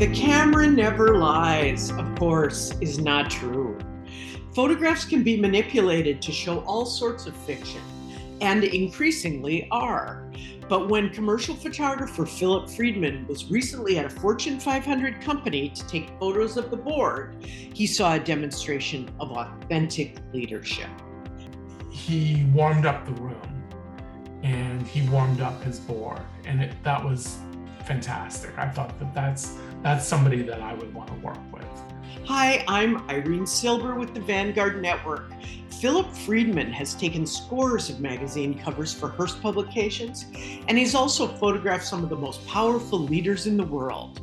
The camera never lies, of course, is not true. Photographs can be manipulated to show all sorts of fiction, and increasingly are. But when commercial photographer Philip Friedman was recently at a Fortune 500 company to take photos of the board, he saw a demonstration of authentic leadership. He warmed up the room and he warmed up his board, and it, that was fantastic. I thought that that's that's somebody that I would want to work with. Hi, I'm Irene Silber with the Vanguard Network. Philip Friedman has taken scores of magazine covers for Hearst Publications, and he's also photographed some of the most powerful leaders in the world.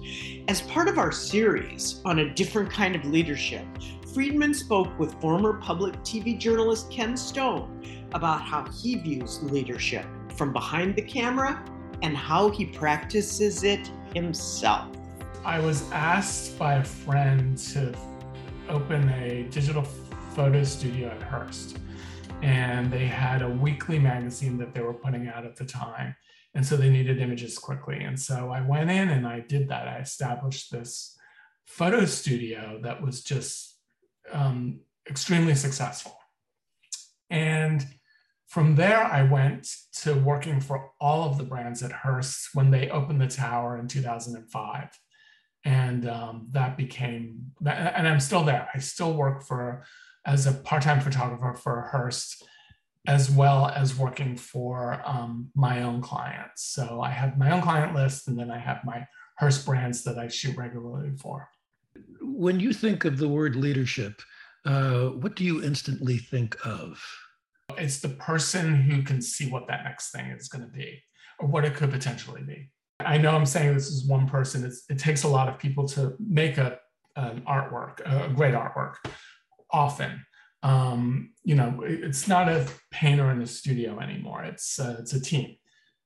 As part of our series on a different kind of leadership, Friedman spoke with former public TV journalist Ken Stone about how he views leadership from behind the camera and how he practices it himself. I was asked by a friend to open a digital photo studio at Hearst. And they had a weekly magazine that they were putting out at the time. And so they needed images quickly. And so I went in and I did that. I established this photo studio that was just um, extremely successful. And from there, I went to working for all of the brands at Hearst when they opened the tower in 2005. And um, that became, and I'm still there. I still work for, as a part time photographer for Hearst, as well as working for um, my own clients. So I have my own client list, and then I have my Hearst brands that I shoot regularly for. When you think of the word leadership, uh, what do you instantly think of? It's the person who can see what that next thing is going to be or what it could potentially be. I know I'm saying this is one person. It's, it takes a lot of people to make a, an artwork, a great artwork, often. Um, you know, it's not a painter in the studio anymore. It's uh, it's a team.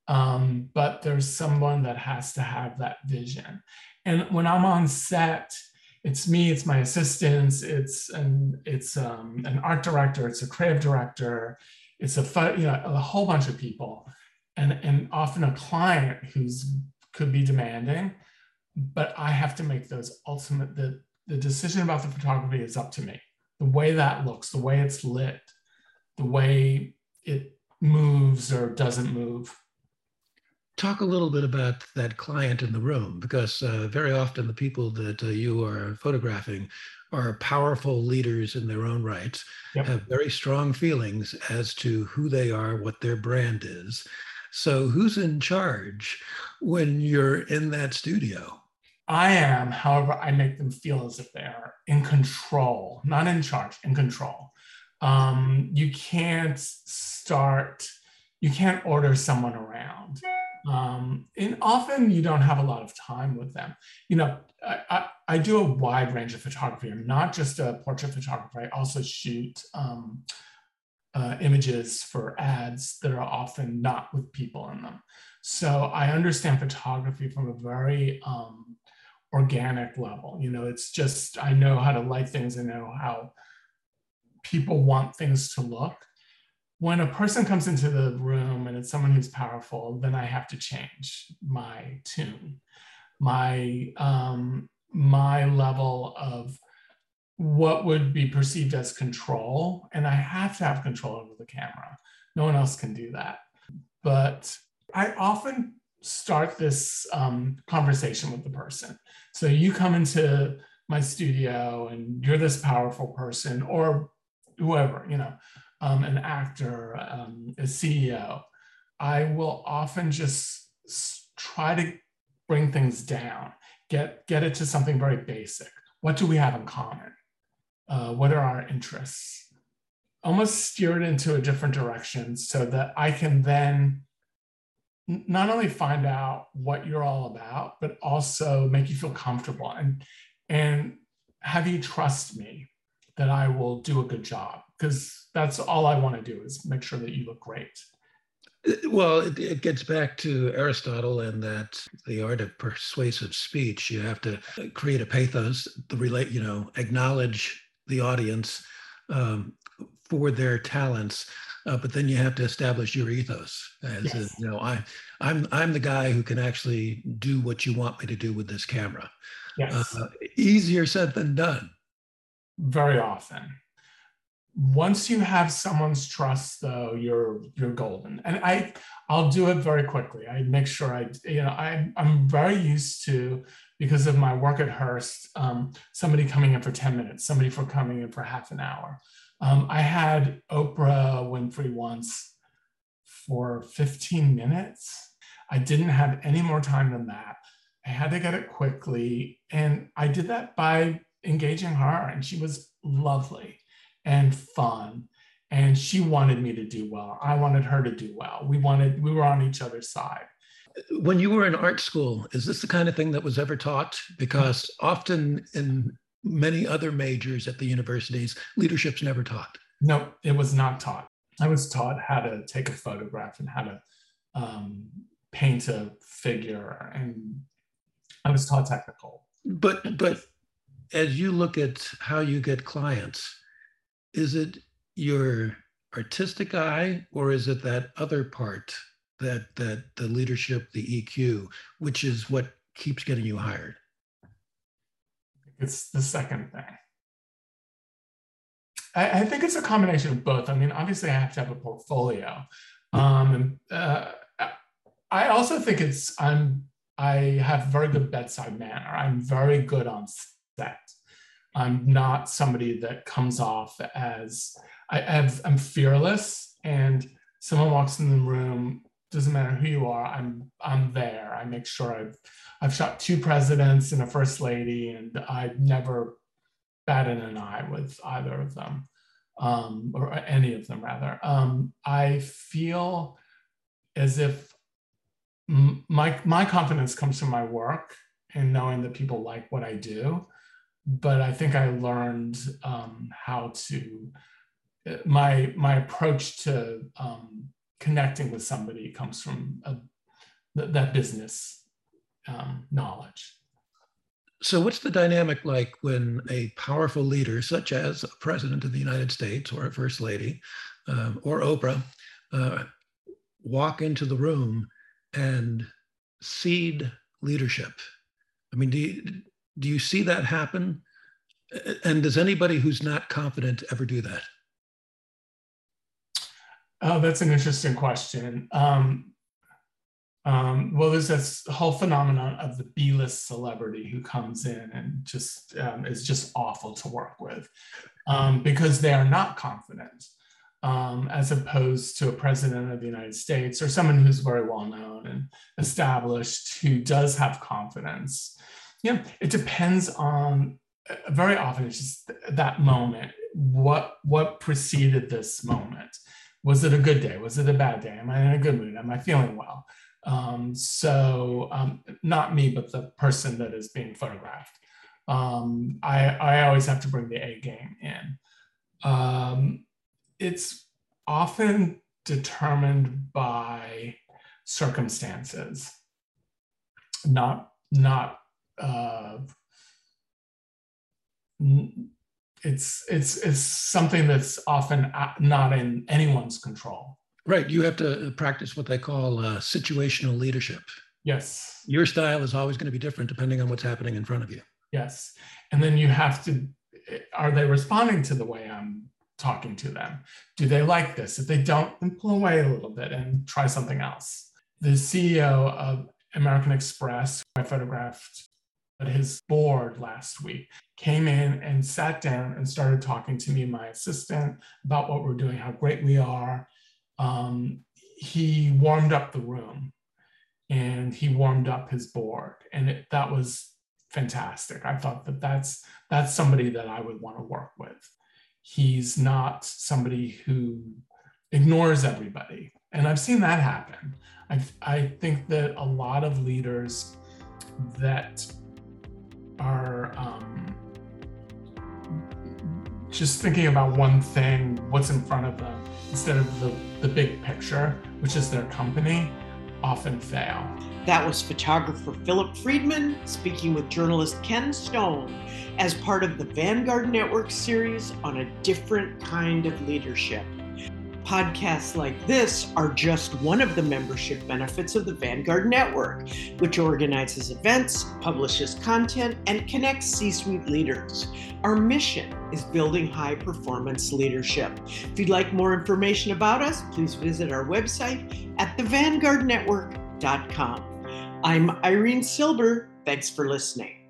Um, but there's someone that has to have that vision. And when I'm on set, it's me, it's my assistants, it's an it's um, an art director, it's a creative director, it's a you know a whole bunch of people, and and often a client who's could be demanding, but I have to make those ultimate the the decision about the photography is up to me. The way that looks, the way it's lit, the way it moves or doesn't move talk a little bit about that client in the room because uh, very often the people that uh, you are photographing are powerful leaders in their own rights yep. have very strong feelings as to who they are what their brand is so who's in charge when you're in that studio i am however i make them feel as if they are in control not in charge in control um, you can't start you can't order someone around um, and often you don't have a lot of time with them. You know, I, I, I, do a wide range of photography. I'm not just a portrait photographer. I also shoot um, uh, images for ads that are often not with people in them. So I understand photography from a very um, organic level. You know, it's just I know how to light things. I know how people want things to look when a person comes into the room and it's someone who's powerful, then I have to change my tune, my um, my level of what would be perceived as control, and I have to have control over the camera. No one else can do that. But I often start this um, conversation with the person. So you come into my studio and you're this powerful person, or whoever, you know um, an actor, um, a CEO, I will often just try to bring things down, get, get it to something very basic. What do we have in common? Uh, what are our interests? Almost steer it into a different direction so that I can then not only find out what you're all about, but also make you feel comfortable and, and have you trust me that I will do a good job because that's all I want to do is make sure that you look great. Well, it, it, gets back to Aristotle and that the art of persuasive speech. You have to create a pathos, the relate, you know, acknowledge the audience um, for their talents uh, but then you have to establish your ethos as yes. you know I I'm I'm the guy who can actually do what you want me to do with this camera. Yes. Uh, easier said than done. Very often. Once you have someone's trust, though, you're you're golden. And I I'll do it very quickly. I make sure I you know I I'm very used to because of my work at Hearst, um, somebody coming in for 10 minutes, somebody for coming in for half an hour. Um, I had Oprah Winfrey once for 15 minutes. I didn't have any more time than that. I had to get it quickly. And I did that by engaging her, and she was lovely and fun. And she wanted me to do well. I wanted her to do well. We wanted, we were on each other's side. When you were in art school, is this the kind of thing that was ever taught? Because often in many other majors at the universities, leadership's never taught. No, it was not taught. I was taught how to take a photograph and how to um, paint a figure, and I was taught technical. But but as you look at how you get clients, is it your artistic eye or is it that other part that that the leadership, the EQ, which is what keeps getting you hired? It's the second thing. I, I, think it's a combination of both. I mean, obviously, I have to have a portfolio. Um, uh, I also think it's I'm I have very good bedside manner. I'm very good on set. I'm not somebody that comes off as I have, I'm fearless, and someone walks in the room. Doesn't matter who you are. I'm I'm there. I make sure I've I've shot two presidents and a first lady, and I've never batted an eye with either of them, um, or any of them rather. Um, I feel as if my my confidence comes from my work and knowing that people like what I do. But I think I learned um, how to my my approach to um, connecting with somebody comes from a, that business um, knowledge. So, what's the dynamic like when a powerful leader, such as a president of the United States or a first lady um, or Oprah, uh, walk into the room and cede leadership? I mean, do you, do you see that happen? And does anybody who's not confident ever do that? Oh, that's an interesting question. Um, um, well, there's this whole phenomenon of the B-list celebrity who comes in and just um, is just awful to work with um, because they are not confident, um, as opposed to a president of the United States or someone who's very well known and established who does have confidence. Yeah, it depends on. Very often, it's just that moment. What what preceded this moment? Was it a good day? Was it a bad day? Am I in a good mood? Am I feeling well? Um, so um, not me, but the person that is being photographed. Um, I, I always have to bring the A game in. Um, it's often determined by circumstances, not not uh, it's it's it's something that's often not in anyone's control. Right. You have to uh, practice what they call uh, situational leadership. Yes. Your style is always going to be different depending on what's happening in front of you. Yes. And then you have to, are they responding to the way I'm talking to them? Do they like this? If they don't, then pull away a little bit and try something else. The CEO of American Express, I photographed at his board last week, came in and sat down and started talking to me and my assistant about what we're doing, how great we are. Um, he warmed up the room and he warmed up his board and it, that was fantastic. I thought that that's that's somebody that i would want to work with. He's not somebody who ignores everybody and i've seen that happen. I, I think that a lot of leaders that are um, just thinking about one thing what's in front of them instead of the, the big picture, which is their company, often fail. That was photographer Philip Friedman speaking with journalist Ken Stone as part of the Vanguard Network series on a different kind of leadership. Podcasts like this are just one of the membership benefits of the Vanguard Network, which organizes events, publishes content, and connects C suite leaders. Our mission is building high performance leadership. If you'd like more information about us, please visit our website at thevanguardnetwork.com. I'm Irene Silber. Thanks for listening.